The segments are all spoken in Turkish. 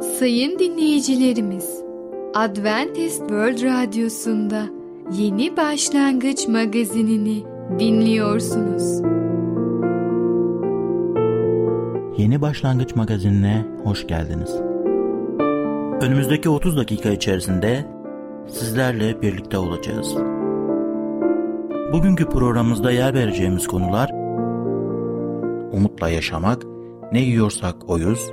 Sayın dinleyicilerimiz, Adventist World Radyosu'nda Yeni Başlangıç magazinini dinliyorsunuz. Yeni Başlangıç magazinine hoş geldiniz. Önümüzdeki 30 dakika içerisinde sizlerle birlikte olacağız. Bugünkü programımızda yer vereceğimiz konular umutla yaşamak, ne yiyorsak oyuz,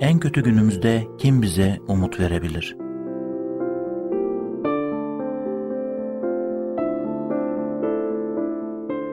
En kötü günümüzde kim bize umut verebilir?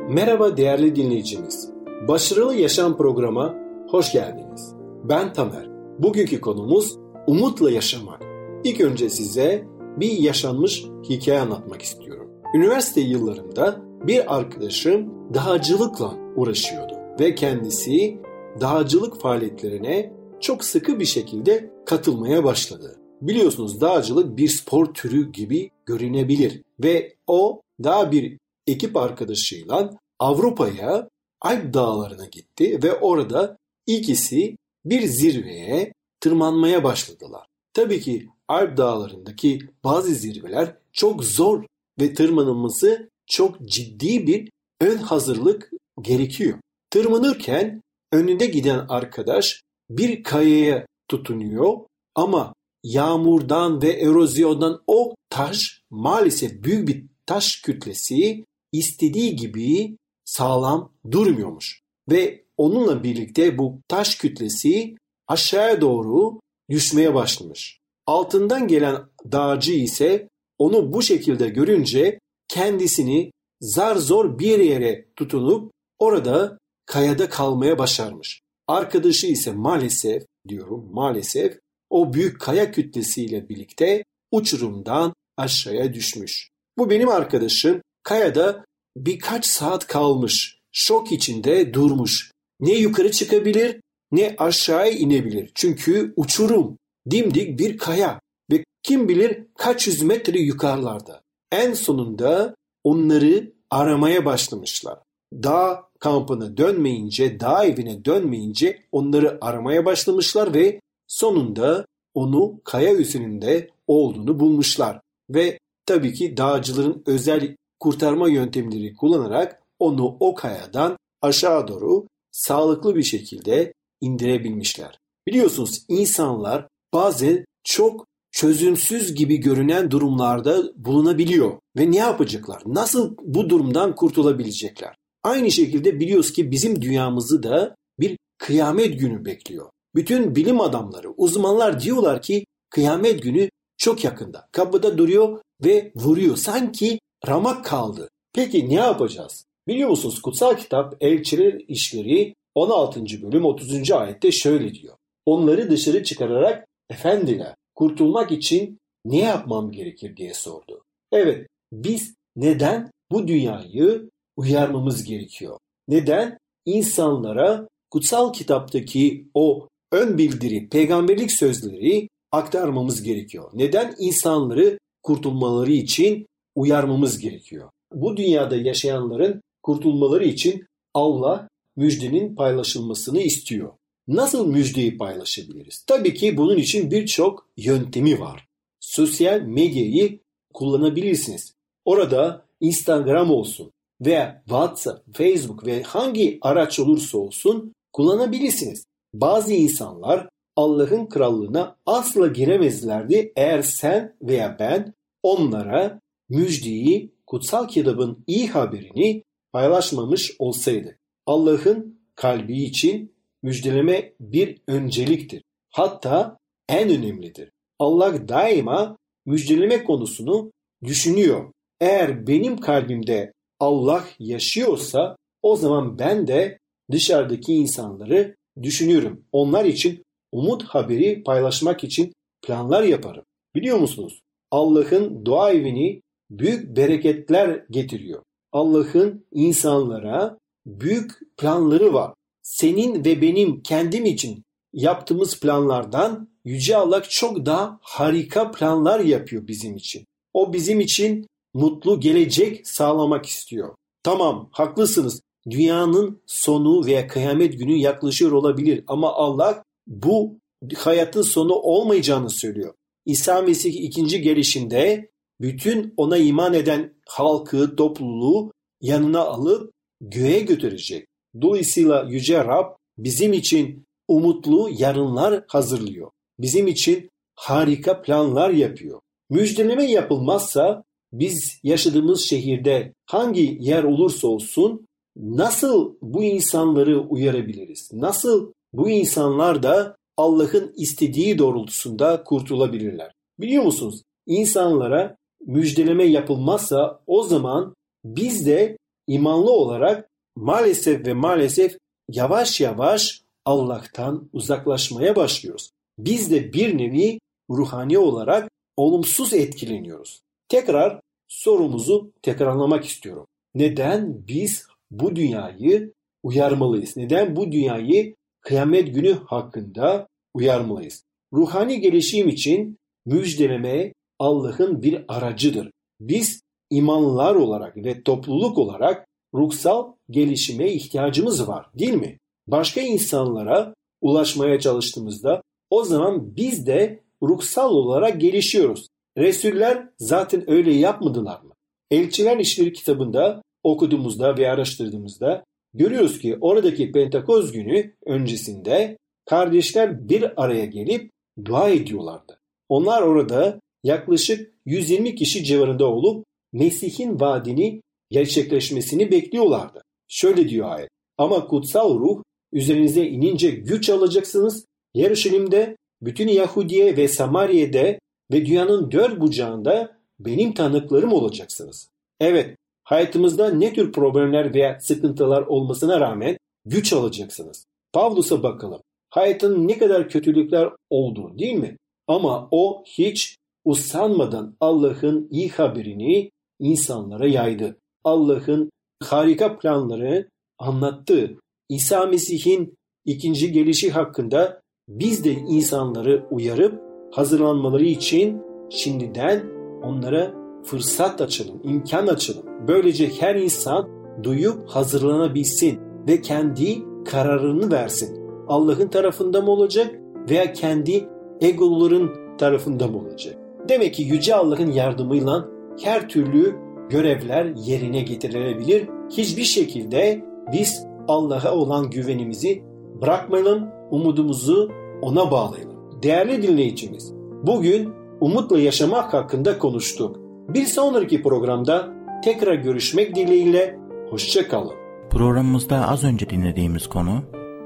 Merhaba değerli dinleyicimiz. Başarılı Yaşam programa hoş geldiniz. Ben Tamer. Bugünkü konumuz umutla yaşamak. İlk önce size bir yaşanmış hikaye anlatmak istiyorum. Üniversite yıllarında bir arkadaşım dağcılıkla uğraşıyordu ve kendisi dağcılık faaliyetlerine çok sıkı bir şekilde katılmaya başladı. Biliyorsunuz dağcılık bir spor türü gibi görünebilir ve o daha bir ekip arkadaşıyla Avrupa'ya Alp dağlarına gitti ve orada ikisi bir zirveye tırmanmaya başladılar. Tabii ki Alp dağlarındaki bazı zirveler çok zor ve tırmanılması çok ciddi bir ön hazırlık gerekiyor. Tırmanırken önünde giden arkadaş bir kayaya tutunuyor ama yağmurdan ve erozyondan o taş maalesef büyük bir taş kütlesi istediği gibi sağlam durmuyormuş. Ve onunla birlikte bu taş kütlesi aşağıya doğru düşmeye başlamış. Altından gelen dağcı ise onu bu şekilde görünce kendisini zar zor bir yere tutunup orada kayada kalmaya başarmış. Arkadaşı ise maalesef diyorum maalesef o büyük kaya kütlesiyle birlikte uçurumdan aşağıya düşmüş. Bu benim arkadaşım kayada birkaç saat kalmış. Şok içinde durmuş. Ne yukarı çıkabilir ne aşağıya inebilir. Çünkü uçurum, dimdik bir kaya ve kim bilir kaç yüz metre yukarılarda. En sonunda onları aramaya başlamışlar. Dağ kampına dönmeyince, dağ evine dönmeyince onları aramaya başlamışlar ve sonunda onu kaya üzerinde olduğunu bulmuşlar. Ve tabii ki dağcıların özel kurtarma yöntemleri kullanarak onu o kayadan aşağı doğru sağlıklı bir şekilde indirebilmişler. Biliyorsunuz insanlar bazen çok çözümsüz gibi görünen durumlarda bulunabiliyor ve ne yapacaklar? Nasıl bu durumdan kurtulabilecekler? Aynı şekilde biliyoruz ki bizim dünyamızı da bir kıyamet günü bekliyor. Bütün bilim adamları, uzmanlar diyorlar ki kıyamet günü çok yakında. Kapıda duruyor ve vuruyor. Sanki ramak kaldı. Peki ne yapacağız? Biliyor musunuz kutsal kitap Elçiler İşleri 16. bölüm 30. ayette şöyle diyor. Onları dışarı çıkararak efendiler kurtulmak için ne yapmam gerekir diye sordu. Evet biz neden bu dünyayı uyarmamız gerekiyor? Neden insanlara kutsal kitaptaki o ön bildiri, peygamberlik sözleri aktarmamız gerekiyor? Neden insanları kurtulmaları için uyarmamız gerekiyor? Bu dünyada yaşayanların kurtulmaları için Allah müjdenin paylaşılmasını istiyor. Nasıl müjdeyi paylaşabiliriz? Tabii ki bunun için birçok yöntemi var. Sosyal medyayı kullanabilirsiniz. Orada Instagram olsun veya WhatsApp, Facebook ve hangi araç olursa olsun kullanabilirsiniz. Bazı insanlar Allah'ın krallığına asla giremezlerdi eğer sen veya ben onlara müjdeyi, kutsal kitabın iyi haberini paylaşmamış olsaydı. Allah'ın kalbi için müjdeleme bir önceliktir. Hatta en önemlidir. Allah daima müjdeleme konusunu düşünüyor. Eğer benim kalbimde Allah yaşıyorsa o zaman ben de dışarıdaki insanları düşünüyorum. Onlar için umut haberi paylaşmak için planlar yaparım. Biliyor musunuz? Allah'ın dua evini büyük bereketler getiriyor. Allah'ın insanlara büyük planları var. Senin ve benim kendim için yaptığımız planlardan Yüce Allah çok daha harika planlar yapıyor bizim için. O bizim için mutlu gelecek sağlamak istiyor. Tamam haklısınız. Dünyanın sonu veya kıyamet günü yaklaşıyor olabilir ama Allah bu hayatın sonu olmayacağını söylüyor. İsa Mesih ikinci gelişinde bütün ona iman eden halkı, topluluğu yanına alıp göğe götürecek. Dolayısıyla Yüce Rab bizim için umutlu yarınlar hazırlıyor. Bizim için harika planlar yapıyor. Müjdeleme yapılmazsa biz yaşadığımız şehirde hangi yer olursa olsun nasıl bu insanları uyarabiliriz? Nasıl bu insanlar da Allah'ın istediği doğrultusunda kurtulabilirler? Biliyor musunuz? İnsanlara müjdeleme yapılmazsa o zaman biz de imanlı olarak maalesef ve maalesef yavaş yavaş Allah'tan uzaklaşmaya başlıyoruz. Biz de bir nevi ruhani olarak olumsuz etkileniyoruz. Tekrar sorumuzu tekrarlamak istiyorum. Neden biz bu dünyayı uyarmalıyız? Neden bu dünyayı kıyamet günü hakkında uyarmalıyız? Ruhani gelişim için müjdeleme Allah'ın bir aracıdır. Biz imanlar olarak ve topluluk olarak ruhsal gelişime ihtiyacımız var değil mi? Başka insanlara ulaşmaya çalıştığımızda o zaman biz de ruhsal olarak gelişiyoruz. Resuller zaten öyle yapmadılar mı? Elçiler İşleri kitabında okuduğumuzda ve araştırdığımızda görüyoruz ki oradaki Pentakoz günü öncesinde kardeşler bir araya gelip dua ediyorlardı. Onlar orada yaklaşık 120 kişi civarında olup Mesih'in vaadini gerçekleşmesini bekliyorlardı. Şöyle diyor ayet. Ama kutsal ruh üzerinize inince güç alacaksınız. Yarışilimde bütün Yahudiye ve Samariye'de ve dünyanın dört bucağında benim tanıklarım olacaksınız. Evet, hayatımızda ne tür problemler veya sıkıntılar olmasına rağmen güç alacaksınız. Pavlus'a bakalım. Hayatın ne kadar kötülükler oldu değil mi? Ama o hiç usanmadan Allah'ın iyi haberini insanlara yaydı. Allah'ın harika planları anlattı. İsa Mesih'in ikinci gelişi hakkında biz de insanları uyarıp hazırlanmaları için şimdiden onlara fırsat açalım, imkan açalım. Böylece her insan duyup hazırlanabilsin ve kendi kararını versin. Allah'ın tarafında mı olacak veya kendi egoların tarafında mı olacak? Demek ki Yüce Allah'ın yardımıyla her türlü görevler yerine getirilebilir. Hiçbir şekilde biz Allah'a olan güvenimizi bırakmayalım, umudumuzu ona bağlayalım. Değerli dinleyicimiz, bugün umutla yaşamak hakkında konuştuk. Bir sonraki programda tekrar görüşmek dileğiyle, hoşçakalın. Programımızda az önce dinlediğimiz konu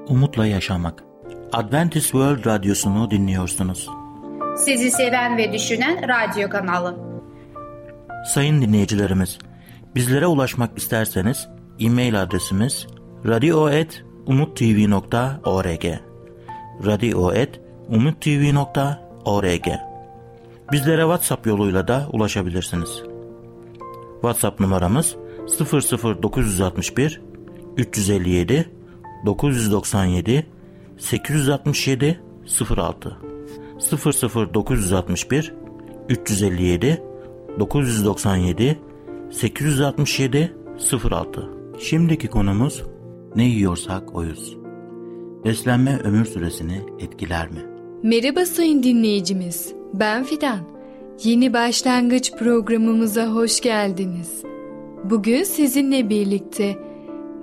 umutla yaşamak. Adventist World Radyosu'nu dinliyorsunuz. Sizi seven ve düşünen radyo kanalı. Sayın dinleyicilerimiz, bizlere ulaşmak isterseniz e-mail adresimiz radio.umutv.org radio.umutv.org Bizlere WhatsApp yoluyla da ulaşabilirsiniz. WhatsApp numaramız 00961 357 997 867 06 00961 357 997 867 06 Şimdiki konumuz ne yiyorsak oyuz. Beslenme ömür süresini etkiler mi? Merhaba sayın dinleyicimiz. Ben Fidan. Yeni başlangıç programımıza hoş geldiniz. Bugün sizinle birlikte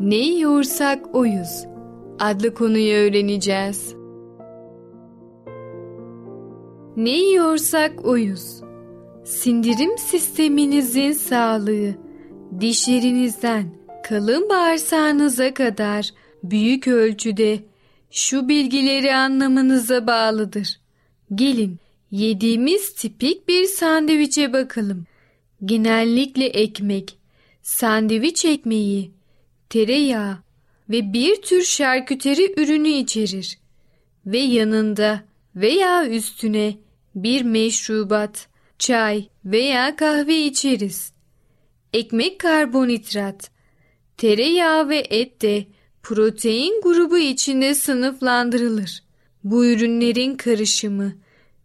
ne yiyorsak oyuz adlı konuyu öğreneceğiz. Ne yiyorsak oyuz. Sindirim sisteminizin sağlığı, dişlerinizden kalın bağırsağınıza kadar büyük ölçüde şu bilgileri anlamanıza bağlıdır. Gelin yediğimiz tipik bir sandviçe bakalım. Genellikle ekmek, sandviç ekmeği, tereyağı ve bir tür şarküteri ürünü içerir ve yanında veya üstüne bir meşrubat, çay veya kahve içeriz. Ekmek karbonhidrat, tereyağı ve et de protein grubu içinde sınıflandırılır. Bu ürünlerin karışımı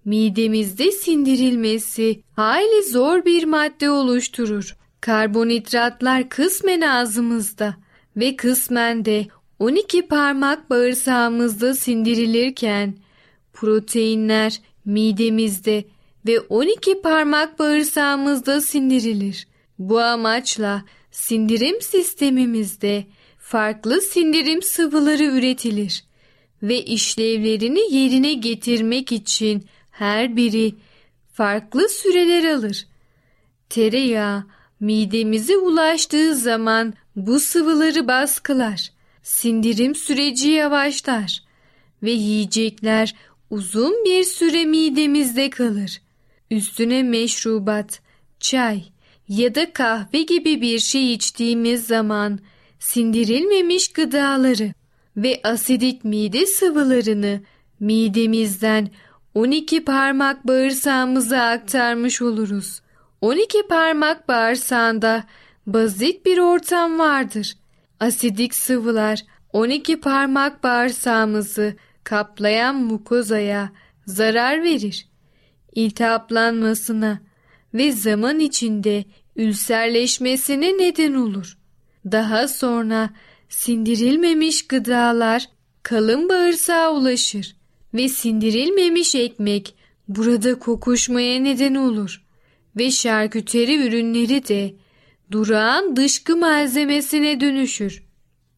midemizde sindirilmesi hayli zor bir madde oluşturur. Karbonhidratlar kısmen ağzımızda ve kısmen de 12 parmak bağırsağımızda sindirilirken proteinler midemizde ve 12 parmak bağırsağımızda sindirilir. Bu amaçla sindirim sistemimizde farklı sindirim sıvıları üretilir ve işlevlerini yerine getirmek için her biri farklı süreler alır. Tereyağı midemize ulaştığı zaman bu sıvıları baskılar. Sindirim süreci yavaşlar ve yiyecekler uzun bir süre midemizde kalır. Üstüne meşrubat, çay ya da kahve gibi bir şey içtiğimiz zaman sindirilmemiş gıdaları ve asidik mide sıvılarını midemizden 12 parmak bağırsağımıza aktarmış oluruz. 12 parmak bağırsağında bazik bir ortam vardır. Asidik sıvılar 12 parmak bağırsağımızı kaplayan mukozaya zarar verir. İltihaplanmasına ve zaman içinde ülserleşmesine neden olur. Daha sonra sindirilmemiş gıdalar kalın bağırsağa ulaşır ve sindirilmemiş ekmek burada kokuşmaya neden olur ve şarküteri ürünleri de durağan dışkı malzemesine dönüşür.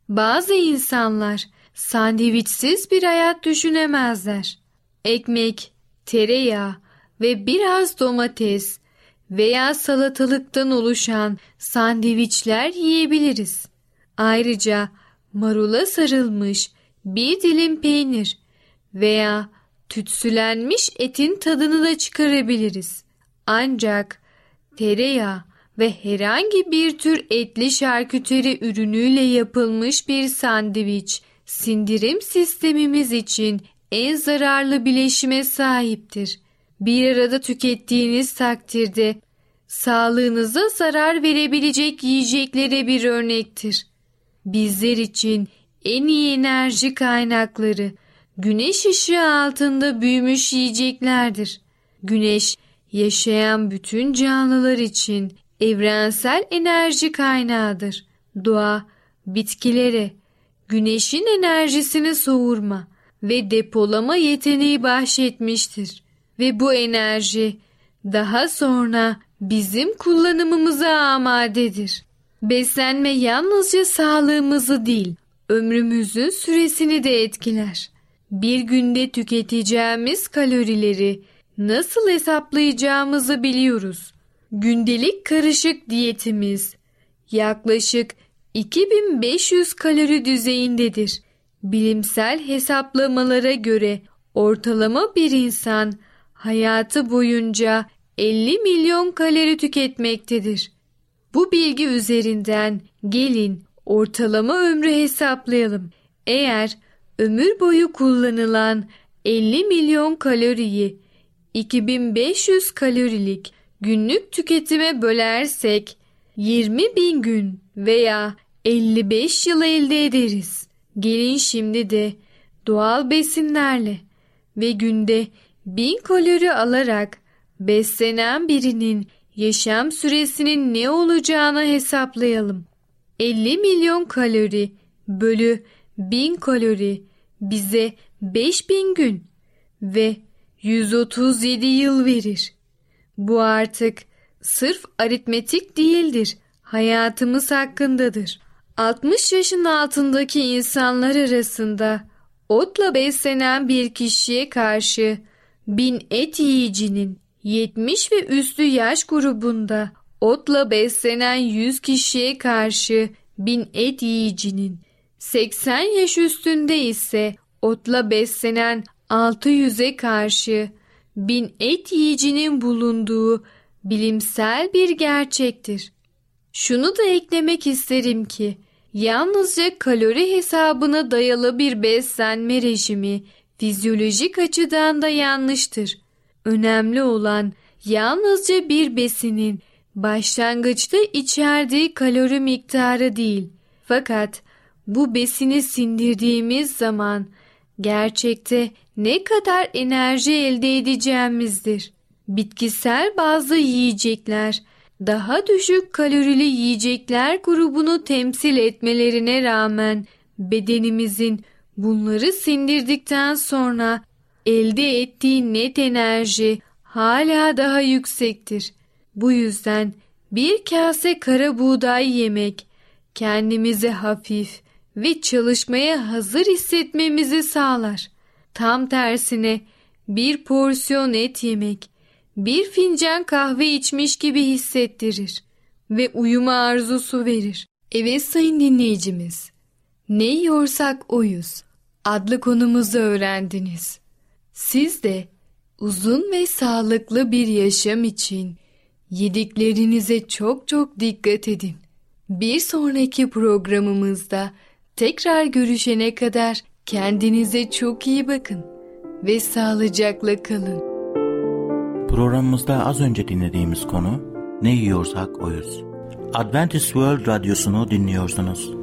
Bazı insanlar sandviçsiz bir hayat düşünemezler. Ekmek, tereyağı ve biraz domates veya salatalıktan oluşan sandviçler yiyebiliriz. Ayrıca marula sarılmış bir dilim peynir veya tütsülenmiş etin tadını da çıkarabiliriz. Ancak tereyağı ve herhangi bir tür etli şarküteri ürünüyle yapılmış bir sandviç sindirim sistemimiz için en zararlı bileşime sahiptir. Bir arada tükettiğiniz takdirde sağlığınıza zarar verebilecek yiyeceklere bir örnektir. Bizler için en iyi enerji kaynakları güneş ışığı altında büyümüş yiyeceklerdir. Güneş yaşayan bütün canlılar için evrensel enerji kaynağıdır. Doğa bitkilere güneşin enerjisini soğurma ve depolama yeteneği bahşetmiştir. Ve bu enerji daha sonra bizim kullanımımıza amadedir. Beslenme yalnızca sağlığımızı değil, ömrümüzün süresini de etkiler. Bir günde tüketeceğimiz kalorileri nasıl hesaplayacağımızı biliyoruz. Gündelik karışık diyetimiz yaklaşık 2500 kalori düzeyindedir. Bilimsel hesaplamalara göre ortalama bir insan hayatı boyunca 50 milyon kalori tüketmektedir. Bu bilgi üzerinden gelin ortalama ömrü hesaplayalım. Eğer ömür boyu kullanılan 50 milyon kaloriyi 2500 kalorilik günlük tüketime bölersek 20 bin gün veya 55 yıl elde ederiz. Gelin şimdi de doğal besinlerle ve günde 1000 kalori alarak beslenen birinin yaşam süresinin ne olacağını hesaplayalım. 50 milyon kalori bölü 1000 kalori bize 5000 gün ve 137 yıl verir. Bu artık sırf aritmetik değildir, hayatımız hakkındadır. 60 yaşın altındaki insanlar arasında otla beslenen bir kişiye karşı 1000 et yiyicinin 70 ve üstü yaş grubunda otla beslenen 100 kişiye karşı 1000 et yiyicinin 80 yaş üstünde ise otla beslenen 600'e karşı 1000 et yiyicinin bulunduğu bilimsel bir gerçektir. Şunu da eklemek isterim ki yalnızca kalori hesabına dayalı bir beslenme rejimi fizyolojik açıdan da yanlıştır. Önemli olan yalnızca bir besinin başlangıçta içerdiği kalori miktarı değil. Fakat bu besini sindirdiğimiz zaman gerçekte ne kadar enerji elde edeceğimizdir. Bitkisel bazı yiyecekler daha düşük kalorili yiyecekler grubunu temsil etmelerine rağmen bedenimizin bunları sindirdikten sonra elde ettiği net enerji hala daha yüksektir. Bu yüzden bir kase kara buğday yemek kendimizi hafif ve çalışmaya hazır hissetmemizi sağlar. Tam tersine bir porsiyon et yemek bir fincan kahve içmiş gibi hissettirir ve uyuma arzusu verir. Evet sayın dinleyicimiz, ne yiyorsak oyuz adlı konumuzu öğrendiniz. Siz de uzun ve sağlıklı bir yaşam için yediklerinize çok çok dikkat edin. Bir sonraki programımızda tekrar görüşene kadar kendinize çok iyi bakın ve sağlıcakla kalın. Programımızda az önce dinlediğimiz konu Ne Yiyorsak Oyuz. Adventist World Radyosu'nu dinliyorsunuz.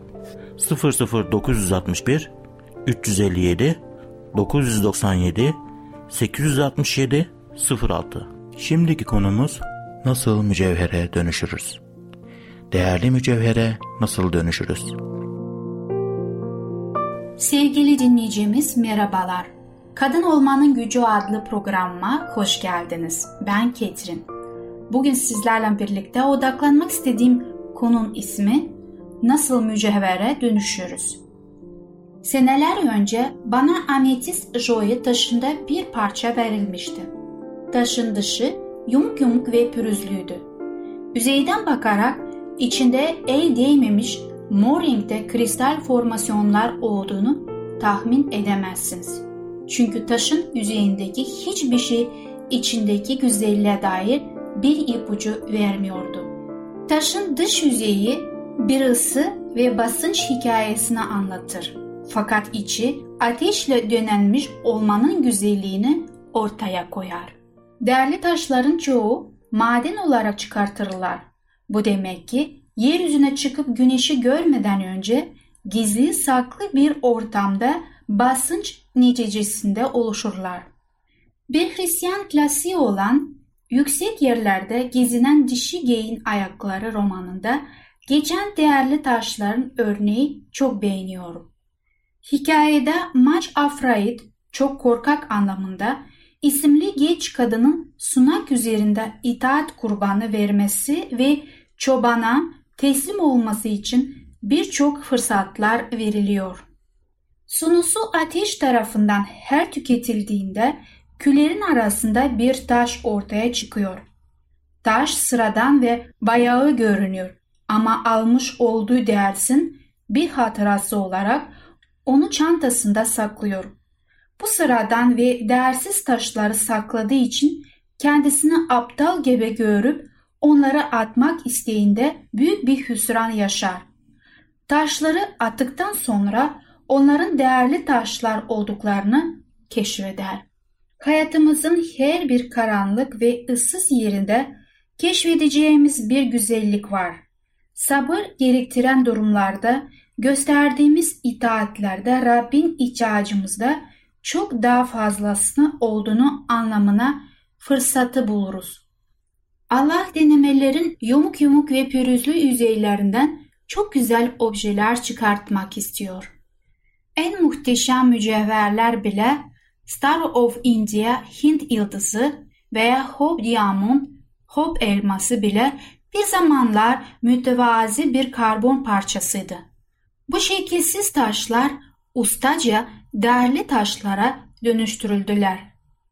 00961 357 997 867 06 Şimdiki konumuz nasıl mücevhere dönüşürüz? Değerli mücevhere nasıl dönüşürüz? Sevgili dinleyicimiz merhabalar. Kadın Olmanın Gücü adlı programıma hoş geldiniz. Ben Ketrin. Bugün sizlerle birlikte odaklanmak istediğim konun ismi Nasıl Mücevhere Dönüşürüz? Seneler önce bana ametist joy taşında bir parça verilmişti. Taşın dışı yumuk yumuk ve pürüzlüydü. Yüzeyden bakarak içinde el değmemiş mor kristal formasyonlar olduğunu tahmin edemezsiniz. Çünkü taşın yüzeyindeki hiçbir şey içindeki güzelliğe dair bir ipucu vermiyordu. Taşın dış yüzeyi bir ısı ve basınç hikayesini anlatır. Fakat içi ateşle dönenmiş olmanın güzelliğini ortaya koyar. Değerli taşların çoğu maden olarak çıkartırlar. Bu demek ki yeryüzüne çıkıp güneşi görmeden önce gizli saklı bir ortamda basınç neticesinde oluşurlar. Bir Hristiyan klasiği olan Yüksek Yerlerde Gezinen Dişi Geyin Ayakları romanında geçen değerli taşların örneği çok beğeniyorum. Hikayede Maç Afraid çok korkak anlamında isimli genç kadının sunak üzerinde itaat kurbanı vermesi ve çobana teslim olması için birçok fırsatlar veriliyor. Sunusu ateş tarafından her tüketildiğinde küllerin arasında bir taş ortaya çıkıyor. Taş sıradan ve bayağı görünüyor ama almış olduğu dersin bir hatırası olarak onu çantasında saklıyor. Bu sıradan ve değersiz taşları sakladığı için kendisini aptal gibi görüp onları atmak isteğinde büyük bir hüsran yaşar. Taşları attıktan sonra onların değerli taşlar olduklarını keşfeder. Hayatımızın her bir karanlık ve ıssız yerinde keşfedeceğimiz bir güzellik var. Sabır gerektiren durumlarda gösterdiğimiz itaatlerde Rabbin ihtiyacımızda çok daha fazlasını olduğunu anlamına fırsatı buluruz. Allah denemelerin yumuk yumuk ve pürüzlü yüzeylerinden çok güzel objeler çıkartmak istiyor. En muhteşem mücevherler bile Star of India Hint yıldızı veya Hope Diamond, Hope elması bile bir zamanlar mütevazi bir karbon parçasıydı. Bu şekilsiz taşlar ustaca değerli taşlara dönüştürüldüler.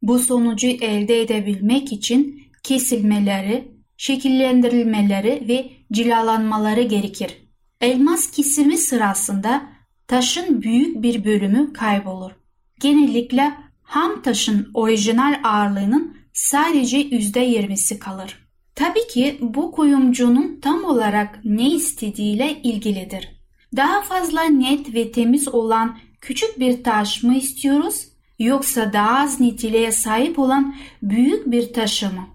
Bu sonucu elde edebilmek için kesilmeleri, şekillendirilmeleri ve cilalanmaları gerekir. Elmas kesimi sırasında taşın büyük bir bölümü kaybolur. Genellikle ham taşın orijinal ağırlığının sadece yüzde yirmisi kalır. Tabii ki bu kuyumcunun tam olarak ne istediğiyle ilgilidir. Daha fazla net ve temiz olan küçük bir taş mı istiyoruz yoksa daha az niteliğe sahip olan büyük bir taşı mı?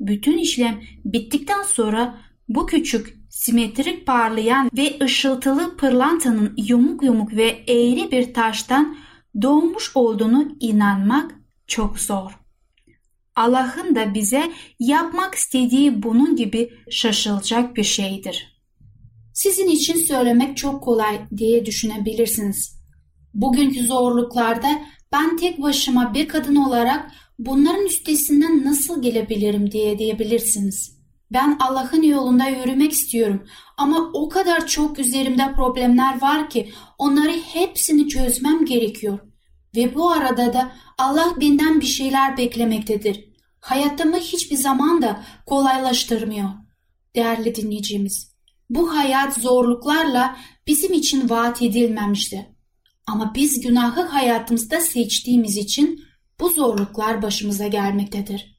Bütün işlem bittikten sonra bu küçük, simetrik parlayan ve ışıltılı pırlantanın yumuk yumuk ve eğri bir taştan doğmuş olduğunu inanmak çok zor. Allah'ın da bize yapmak istediği bunun gibi şaşılacak bir şeydir. Sizin için söylemek çok kolay diye düşünebilirsiniz. Bugünkü zorluklarda ben tek başıma bir kadın olarak bunların üstesinden nasıl gelebilirim diye diyebilirsiniz. Ben Allah'ın yolunda yürümek istiyorum ama o kadar çok üzerimde problemler var ki onları hepsini çözmem gerekiyor. Ve bu arada da Allah benden bir şeyler beklemektedir. Hayatımı hiçbir zaman da kolaylaştırmıyor. Değerli dinleyicimiz, bu hayat zorluklarla bizim için vaat edilmemişti. Ama biz günahı hayatımızda seçtiğimiz için bu zorluklar başımıza gelmektedir.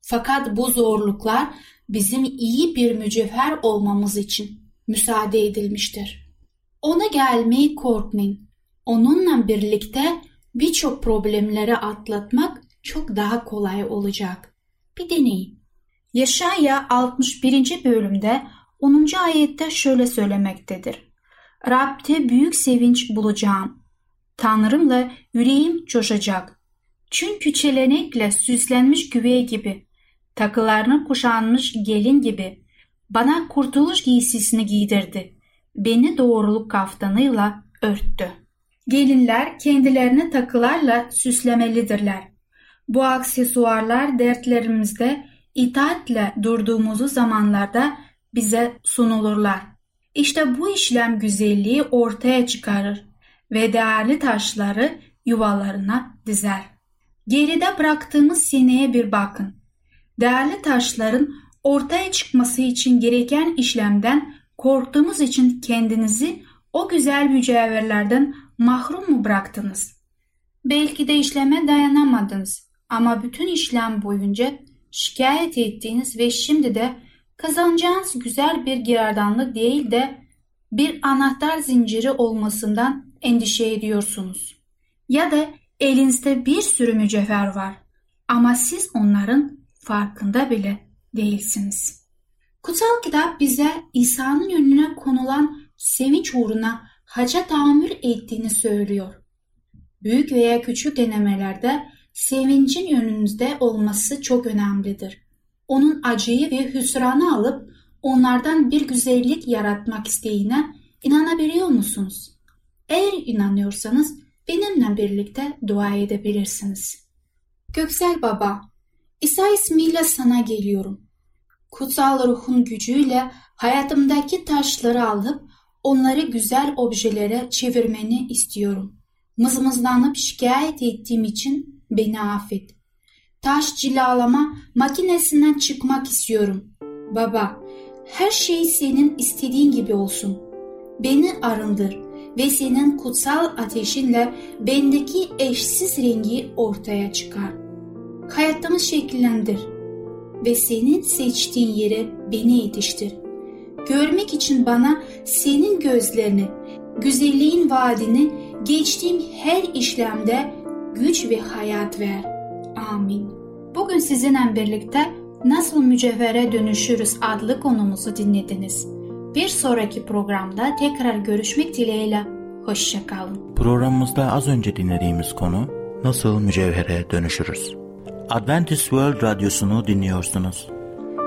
Fakat bu zorluklar bizim iyi bir mücevher olmamız için müsaade edilmiştir. Ona gelmeyi korkmayın. Onunla birlikte birçok problemleri atlatmak çok daha kolay olacak. Bir deneyin. Yaşaya 61. bölümde 10. ayette şöyle söylemektedir. Rab'de büyük sevinç bulacağım. Tanrımla yüreğim coşacak. Çünkü çelenekle süslenmiş güvey gibi, takılarını kuşanmış gelin gibi, bana kurtuluş giysisini giydirdi. Beni doğruluk kaftanıyla örttü. Gelinler kendilerini takılarla süslemelidirler. Bu aksesuarlar dertlerimizde itaatle durduğumuzu zamanlarda bize sunulurlar. İşte bu işlem güzelliği ortaya çıkarır ve değerli taşları yuvalarına dizer. Geride bıraktığımız sineye bir bakın. Değerli taşların ortaya çıkması için gereken işlemden korktuğumuz için kendinizi o güzel mücevherlerden mahrum mu bıraktınız? Belki de işleme dayanamadınız ama bütün işlem boyunca şikayet ettiğiniz ve şimdi de kazanacağınız güzel bir girardanlık değil de bir anahtar zinciri olmasından endişe ediyorsunuz. Ya da elinizde bir sürü mücevher var ama siz onların farkında bile değilsiniz. Kutsal kitap bize İsa'nın önüne konulan sevinç uğruna haca tahammül ettiğini söylüyor. Büyük veya küçük denemelerde sevincin önünüzde olması çok önemlidir. Onun acıyı ve hüsranı alıp onlardan bir güzellik yaratmak isteğine inanabiliyor musunuz? Eğer inanıyorsanız benimle birlikte dua edebilirsiniz. Göksel Baba, İsa ismiyle sana geliyorum. Kutsal ruhun gücüyle hayatımdaki taşları alıp onları güzel objelere çevirmeni istiyorum. Mızmızlanıp şikayet ettiğim için beni affet. Taş cilalama makinesinden çıkmak istiyorum. Baba, her şey senin istediğin gibi olsun. Beni arındır ve senin kutsal ateşinle bendeki eşsiz rengi ortaya çıkar. Hayatımı şekillendir ve senin seçtiğin yere beni yetiştir. Görmek için bana senin gözlerini, güzelliğin vaadini geçtiğim her işlemde güç ve hayat ver. Amin. Bugün sizinle birlikte Nasıl Mücevhere Dönüşürüz adlı konumuzu dinlediniz. Bir sonraki programda tekrar görüşmek dileğiyle. Hoşçakalın. Programımızda az önce dinlediğimiz konu Nasıl Mücevhere Dönüşürüz? Adventist World Radyosu'nu dinliyorsunuz.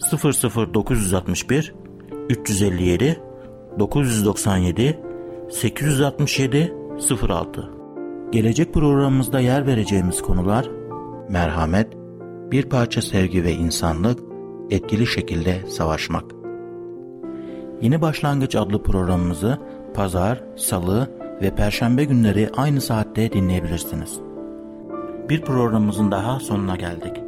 00961 357 997 867 06 Gelecek programımızda yer vereceğimiz konular merhamet, bir parça sevgi ve insanlık, etkili şekilde savaşmak. Yeni Başlangıç adlı programımızı pazar, salı ve perşembe günleri aynı saatte dinleyebilirsiniz. Bir programımızın daha sonuna geldik.